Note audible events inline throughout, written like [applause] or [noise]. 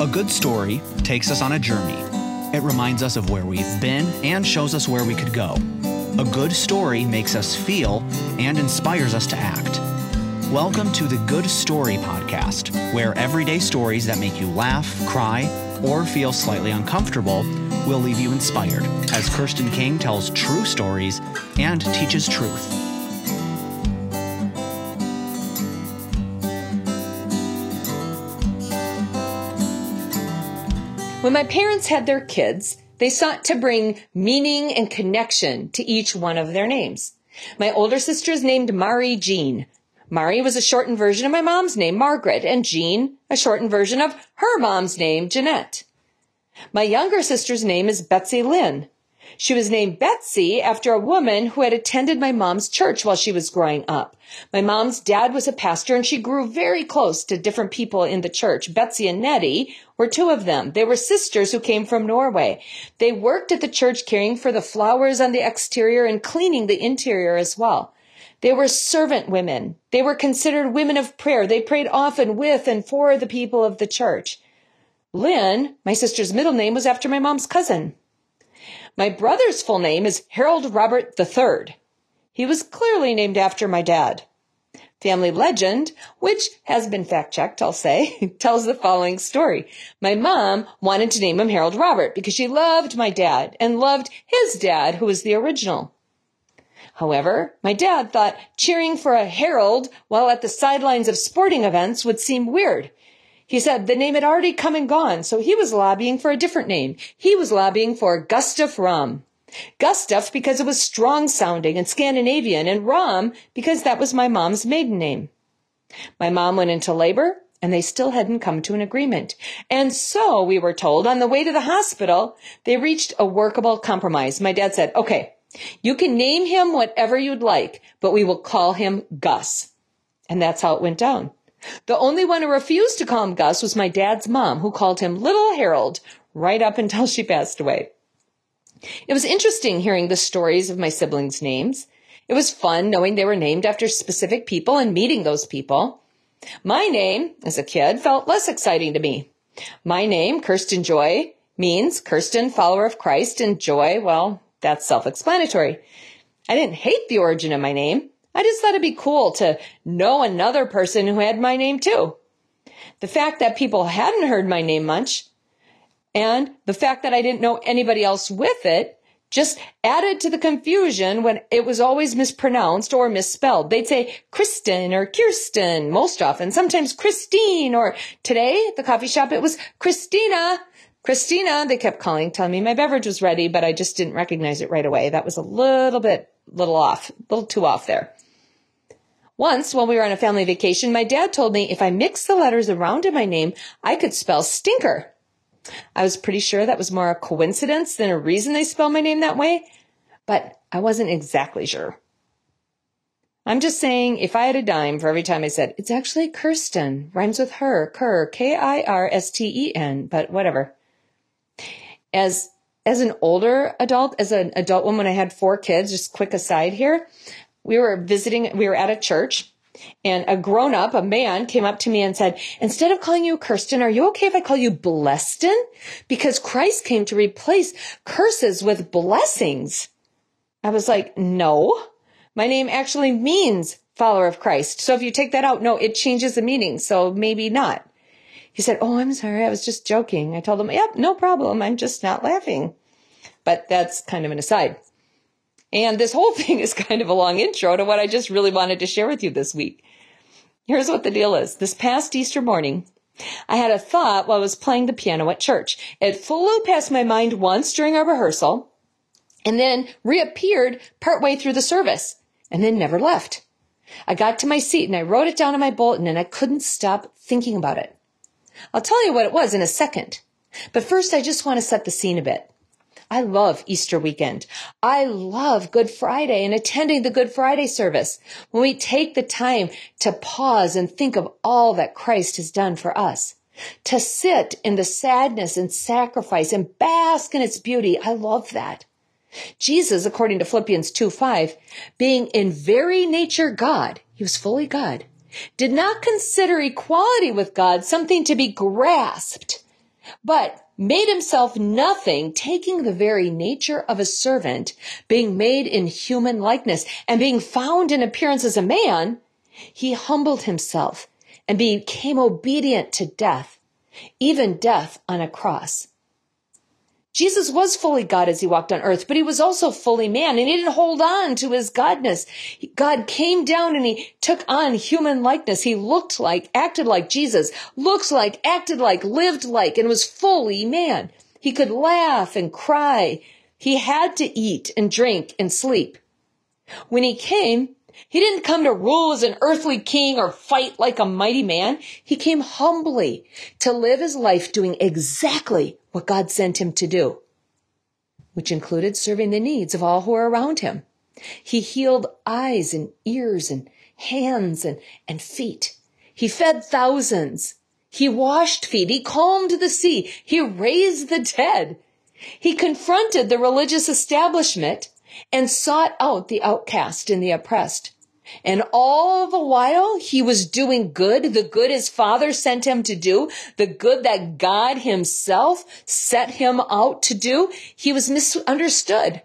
A good story takes us on a journey. It reminds us of where we've been and shows us where we could go. A good story makes us feel and inspires us to act. Welcome to the Good Story Podcast, where everyday stories that make you laugh, cry, or feel slightly uncomfortable will leave you inspired as Kirsten King tells true stories and teaches truth. When my parents had their kids, they sought to bring meaning and connection to each one of their names. My older sister is named Mari Jean. Mari was a shortened version of my mom's name, Margaret, and Jean, a shortened version of her mom's name, Jeanette. My younger sister's name is Betsy Lynn. She was named Betsy after a woman who had attended my mom's church while she was growing up. My mom's dad was a pastor and she grew very close to different people in the church. Betsy and Nettie were two of them. They were sisters who came from Norway. They worked at the church caring for the flowers on the exterior and cleaning the interior as well. They were servant women. They were considered women of prayer. They prayed often with and for the people of the church. Lynn, my sister's middle name, was after my mom's cousin. My brother's full name is Harold Robert III. He was clearly named after my dad. Family legend, which has been fact checked, I'll say, [laughs] tells the following story. My mom wanted to name him Harold Robert because she loved my dad and loved his dad, who was the original. However, my dad thought cheering for a Harold while at the sidelines of sporting events would seem weird. He said the name had already come and gone, so he was lobbying for a different name. He was lobbying for Gustav Ram. Gustav because it was strong sounding and Scandinavian, and Ram because that was my mom's maiden name. My mom went into labor, and they still hadn't come to an agreement. And so, we were told, on the way to the hospital, they reached a workable compromise. My dad said, okay, you can name him whatever you'd like, but we will call him Gus. And that's how it went down. The only one who refused to call him Gus was my dad's mom, who called him Little Harold right up until she passed away. It was interesting hearing the stories of my siblings' names. It was fun knowing they were named after specific people and meeting those people. My name, as a kid, felt less exciting to me. My name, Kirsten Joy, means Kirsten, follower of Christ, and Joy, well, that's self-explanatory. I didn't hate the origin of my name. I just thought it'd be cool to know another person who had my name too. The fact that people hadn't heard my name much and the fact that I didn't know anybody else with it just added to the confusion when it was always mispronounced or misspelled. They'd say Kristen or Kirsten most often, sometimes Christine, or today at the coffee shop it was Christina. Christina, they kept calling, telling me my beverage was ready, but I just didn't recognize it right away. That was a little bit, little off, a little too off there. Once, while we were on a family vacation, my dad told me if I mixed the letters around in my name, I could spell stinker. I was pretty sure that was more a coincidence than a reason they spell my name that way, but I wasn't exactly sure. I'm just saying, if I had a dime for every time I said, it's actually Kirsten, rhymes with her, Kerr, K-I-R-S-T-E-N, but whatever. As, as an older adult, as an adult woman, I had four kids, just quick aside here, we were visiting, we were at a church and a grown up, a man came up to me and said, instead of calling you Kirsten, are you okay if I call you Blesston? Because Christ came to replace curses with blessings. I was like, no, my name actually means follower of Christ. So if you take that out, no, it changes the meaning. So maybe not. He said, Oh, I'm sorry. I was just joking. I told him, Yep, no problem. I'm just not laughing. But that's kind of an aside. And this whole [laughs] thing is kind of a long intro to what I just really wanted to share with you this week. Here's what the deal is. This past Easter morning, I had a thought while I was playing the piano at church. It flew past my mind once during our rehearsal and then reappeared partway through the service and then never left. I got to my seat and I wrote it down in my bulletin and I couldn't stop thinking about it. I'll tell you what it was in a second. But first, I just want to set the scene a bit. I love Easter weekend. I love Good Friday and attending the Good Friday service when we take the time to pause and think of all that Christ has done for us. To sit in the sadness and sacrifice and bask in its beauty. I love that. Jesus, according to Philippians 2 5, being in very nature God, he was fully God, did not consider equality with God something to be grasped but made himself nothing, taking the very nature of a servant, being made in human likeness, and being found in appearance as a man, he humbled himself and became obedient to death, even death on a cross. Jesus was fully God as he walked on earth, but he was also fully man and he didn't hold on to his godness. God came down and he took on human likeness. He looked like, acted like Jesus, looked like, acted like, lived like, and was fully man. He could laugh and cry. He had to eat and drink and sleep. When he came, he didn't come to rule as an earthly king or fight like a mighty man. He came humbly to live his life doing exactly what God sent him to do, which included serving the needs of all who were around him. He healed eyes and ears and hands and, and feet. He fed thousands. He washed feet. He calmed the sea. He raised the dead. He confronted the religious establishment and sought out the outcast and the oppressed. And all the while he was doing good, the good his father sent him to do, the good that God himself set him out to do, he was misunderstood.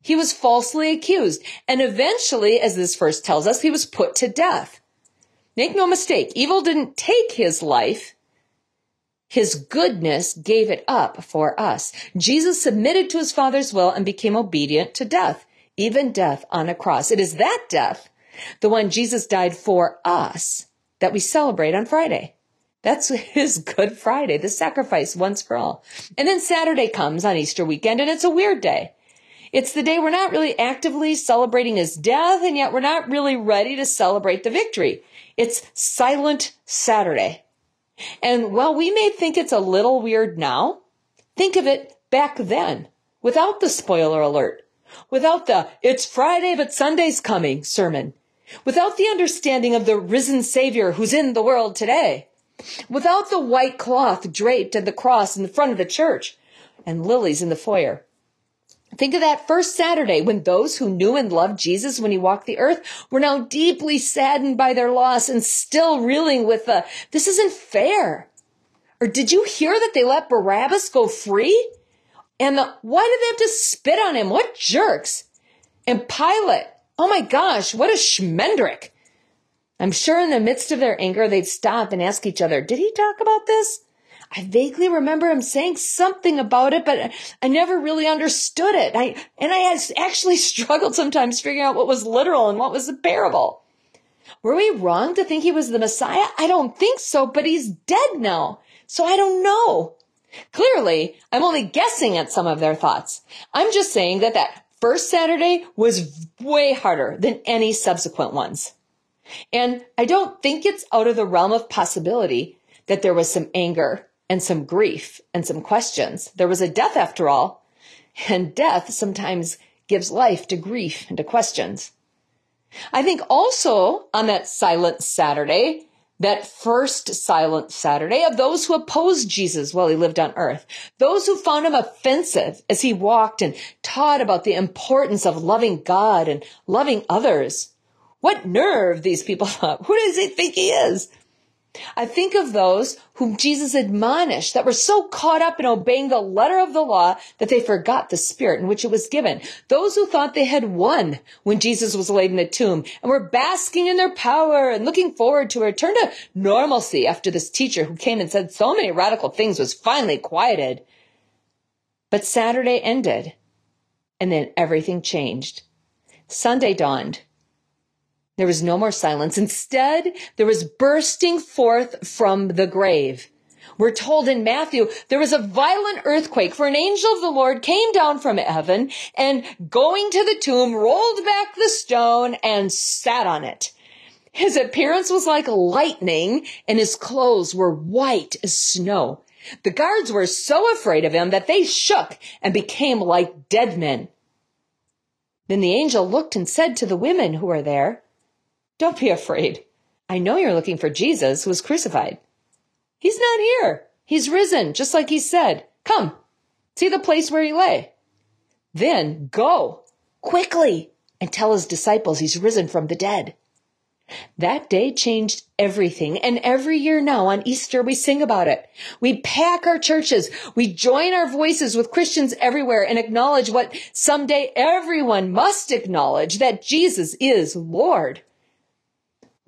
He was falsely accused. And eventually, as this verse tells us, he was put to death. Make no mistake, evil didn't take his life. His goodness gave it up for us. Jesus submitted to his Father's will and became obedient to death, even death on a cross. It is that death, the one Jesus died for us, that we celebrate on Friday. That's [laughs] his Good Friday, the sacrifice once for all. And then Saturday comes on Easter weekend and it's a weird day. It's the day we're not really actively celebrating his death and yet we're not really ready to celebrate the victory. It's Silent Saturday. And while we may think it's a little weird now, think of it back then without the spoiler alert, without the it's Friday but Sunday's coming sermon, without the understanding of the risen Savior who's in the world today, without the white cloth draped and the cross in the front of the church and lilies in the foyer. Think of that first Saturday when those who knew and loved Jesus when he walked the earth were now deeply saddened by their loss and still reeling with the, this isn't fair. Or did you hear that they let Barabbas go free? And the, why did they have to spit on him? What jerks? And Pilate, oh my gosh, what a schmendrick. I'm sure in the midst of their anger, they'd stop and ask each other, did he talk about this? I vaguely remember him saying something about it, but I never really understood it. I, and I actually [laughs] struggled sometimes figuring out what was literal and what was a parable. Were we wrong to think he was the Messiah? I don't think so, but he's dead now. So I don't know. Clearly, I'm only guessing at some of their thoughts. I'm just saying that that first Saturday was way harder than any subsequent ones. And I don't think it's out of the realm of possibility that there was some anger and some grief and some questions. There was a death after all, and death sometimes gives life to grief and to questions. I think also on that silent Saturday, that first silent Saturday of those who opposed Jesus while he lived on earth, those who found him offensive as he walked and taught about the importance of loving God and loving others. What nerve these people [laughs] thought. Who does he think he is? I think of those whom Jesus admonished that were so caught up in obeying the letter of the law that they forgot the spirit in which it was given. Those who thought they had won when Jesus was laid in the tomb and were basking in their power and looking forward to a return to normalcy after this teacher who came and said so many radical things was finally quieted. But Saturday ended and then everything changed. Sunday dawned there was no more silence. Instead, there was bursting forth from the grave. We're told in Matthew, there was a violent earthquake for an angel of the Lord came down from heaven and going to the tomb, rolled back the stone and sat on it. His appearance was like lightning and his clothes were white as snow. The guards were so afraid of him that they shook and became like dead men. Then the angel looked and said to the women who were there, don't be afraid. I know you're looking for Jesus who was crucified. He's not here. He's risen, just like he said. Come, see the place where he lay. Then go quickly and tell his disciples he's risen from the dead. That day changed everything. And every year now on Easter, we sing about it. We pack our churches. We join our voices with Christians everywhere and acknowledge what someday everyone must acknowledge that Jesus is Lord.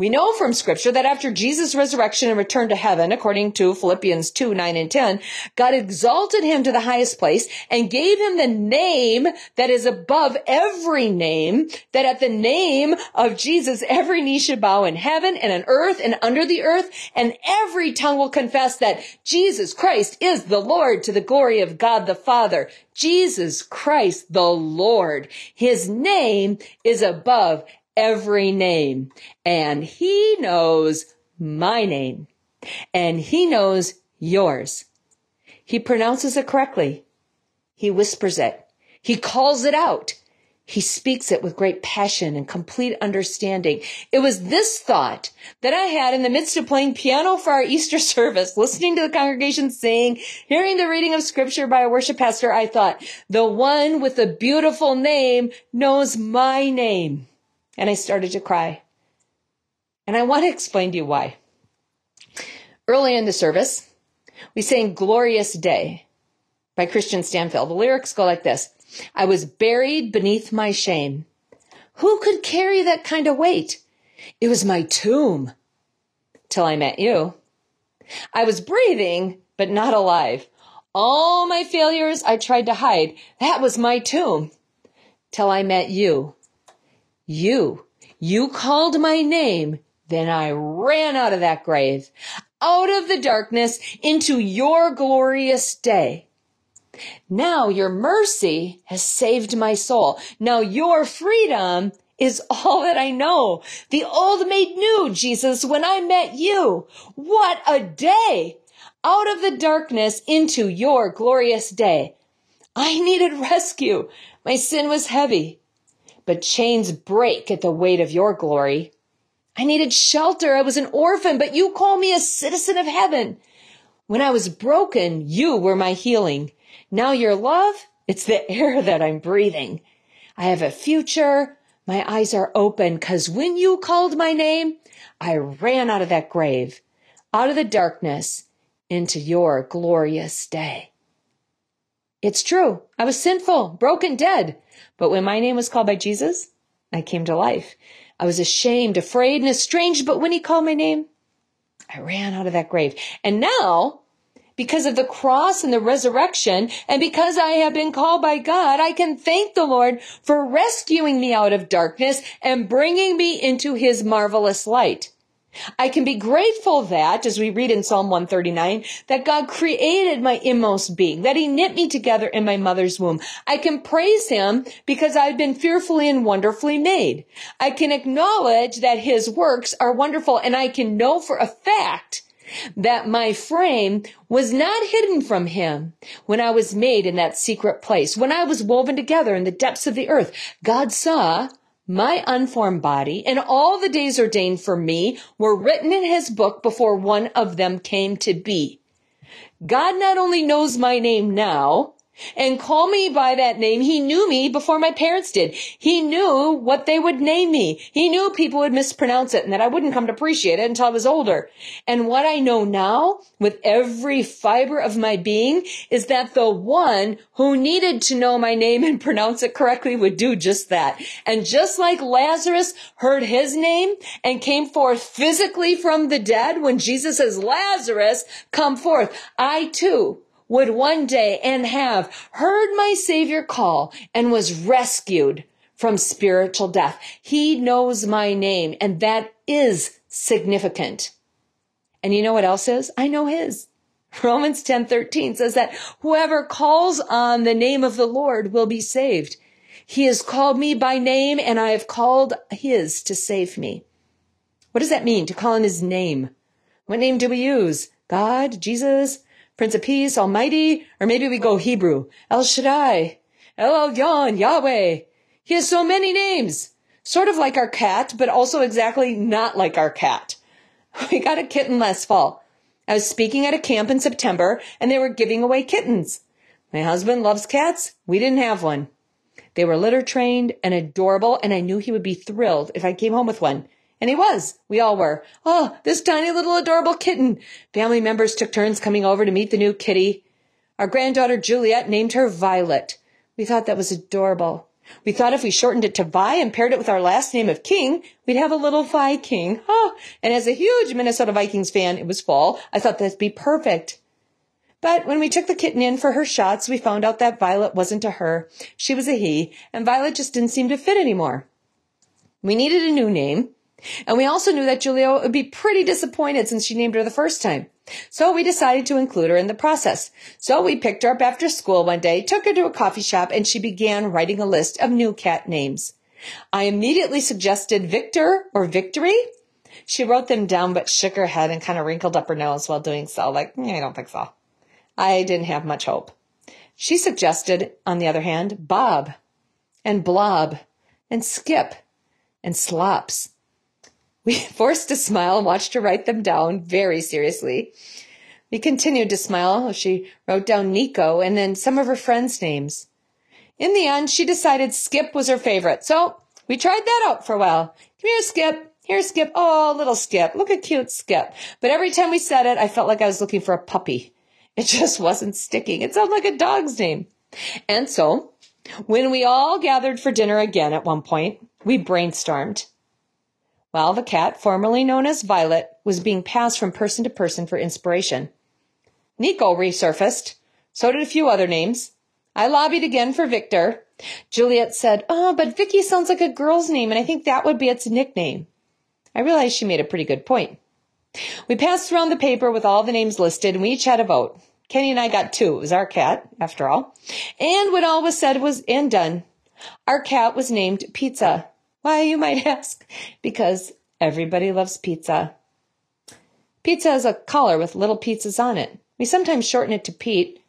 We know from scripture that after Jesus' resurrection and return to heaven, according to Philippians 2, 9 and 10, God exalted him to the highest place and gave him the name that is above every name, that at the name of Jesus, every knee should bow in heaven and on earth and under the earth, and every tongue will confess that Jesus Christ is the Lord to the glory of God the Father. Jesus Christ, the Lord. His name is above every name and he knows my name and he knows yours. He pronounces it correctly. He whispers it. He calls it out. He speaks it with great passion and complete understanding. It was this thought that I had in the midst of playing piano for our Easter [laughs] service, listening to the congregation sing, hearing the reading of scripture by a worship pastor. I thought, the one with the beautiful name knows my name and I started to cry. And I want to explain to you why. Early in the service, we sang Glorious Day by Kristian Stanfill. The lyrics go like this. I was buried beneath my shame. Who could carry that kind of weight? It was my tomb till I met you. I was breathing, but not alive. All my failures I tried to hide. That was my tomb till I met you. You, you called my name. Then I ran out of that grave, out of the darkness into your glorious day. Now your mercy has saved my soul. Now your freedom is all that I know. The old made new, Jesus, when I met you. What a day! Out of the darkness into your glorious day. I needed rescue. My sin was heavy but chains break at the weight of your glory. I needed shelter. I was an orphan, but you call me a citizen of heaven. When I was broken, you were my healing. Now your love, it's the [laughs] air that I'm breathing. I have a future. My eyes are open because when you called my name, I ran out of that grave, out of the darkness into your glorious day. It's true. I was sinful, broken, dead. But when my name was called by Jesus, I came to life. I was ashamed, afraid, and estranged, but when he called my name, I ran out of that grave. And now, because of the cross and the resurrection, and because I have been called by God, I can thank the Lord for rescuing me out of darkness and bringing me into his marvelous light. I can be grateful that, as we read in Psalm 139, that God created my inmost being, that he knit me together in my mother's womb. I can praise him because I've been fearfully and wonderfully made. I can acknowledge that his works are wonderful and I can know for a fact that my frame was not hidden from him when I was made in that secret place. When I was woven together in the depths of the earth, God saw my unformed body and all the days ordained for me were written in his book before one of them came to be. God not only knows my name now, and call me by that name. He knew me before my parents did. He knew what they would name me. He knew people would mispronounce it and that I wouldn't come to appreciate it until I was older. And what I know now with every fiber of my being is that the one who needed to know my name and [laughs] pronounce it correctly would do just that. And just like Lazarus heard his name and came forth physically from the dead when Jesus says, Lazarus, come forth. I too would one day and have heard my Savior call and was rescued from spiritual death. He knows my name and that is significant. And you know what else is? I know his. [laughs] Romans 10 13 says that whoever calls on the name of the Lord will be saved. He has called me by name and I have called his to save me. What does that mean to call on his name? What name do we use? God, Jesus, Prince of Peace, Almighty, or maybe we go Hebrew. El Shaddai, El Elyon, Yahweh. He has so many names. Sort of like our cat, but also exactly not like our cat. [laughs] We got a kitten last fall. I was speaking at a camp in September and they were giving away kittens. My husband loves cats. We didn't have one. They were litter trained and adorable and I knew he would be thrilled if I came home with one. And he was. We all were. Oh, this tiny little adorable kitten. Family members took turns coming over to meet the new kitty. Our granddaughter Juliet named her Violet. We thought that was adorable. We thought if we shortened it to Vi and paired it with our last name of King, we'd have a little Viking. Oh, and as a huge Minnesota Vikings fan, it was fall. I thought that'd be perfect. But when we took the kitten in for her shots, we found out that Violet wasn't a her. She was a he, and Violet just didn't seem to fit anymore. We needed a new name, and we also knew that Juliet would be pretty disappointed since she named her the first time. So we decided to include her in the process. So we picked her up after school one day, took her to a coffee shop, and she began writing a list of new cat names. I immediately suggested Victor or Victory. She wrote them down, but shook her head and kind of wrinkled up her nose while doing so, like, mm, I don't think so. I didn't have much hope. She suggested, on the other hand, Bob and Blob and Skip and Slops. We [laughs] forced a smile and watched her write them down very seriously. We continued to smile. as She wrote down Nico and then some of her friends' names. In the end, she decided Skip was her favorite. So we tried that out for a while. Come here, Skip. Here, Skip. Oh, little Skip. Look at cute Skip. But every time we said it, I felt like I was looking for a puppy. [laughs] It just wasn't sticking. It sounded like a dog's name. And so, when we all gathered for dinner again at one point, we brainstormed. Well, the cat, formerly known as Violet, was being passed from person to person for inspiration. Nico resurfaced. So did a few other names. I lobbied again for Victor. Juliet said, Oh, but Vicky sounds like a girl's name, and I think that would be its nickname. I realized she made a pretty good point. We passed around the paper with all the names listed, and we each had a vote. Kenny and I got two. It was our cat, after all. And when all was said was and done, our cat was named Pizza. Why, you might [laughs] ask? Because everybody loves pizza. Pizza is a collar with little pizzas on it. We sometimes shorten it to Pete,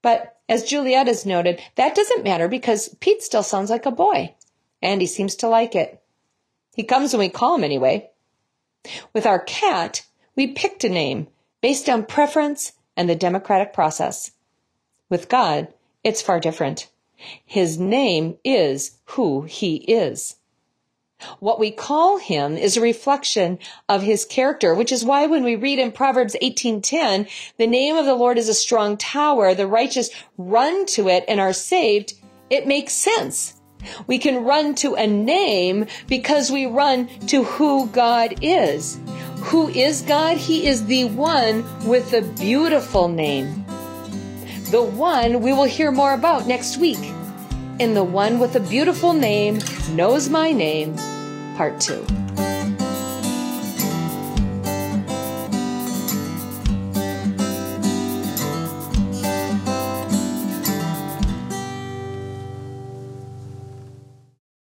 but as Juliet has noted, that doesn't matter because Pete still sounds like a boy, and he seems to like it. He comes when we call him anyway. With our cat, we picked a name based on preference and the democratic process. With God, it's far different. His name is who he is. What we call him is a reflection of his character, which is why when we read in Proverbs 18:10, the name of the Lord is a strong tower, the righteous run to it and are saved, it makes sense. We can run to a name because we run to who God is. Who is God? He is the one with the beautiful name. The one we will hear more about next week. In the one with a beautiful name knows my name, part two.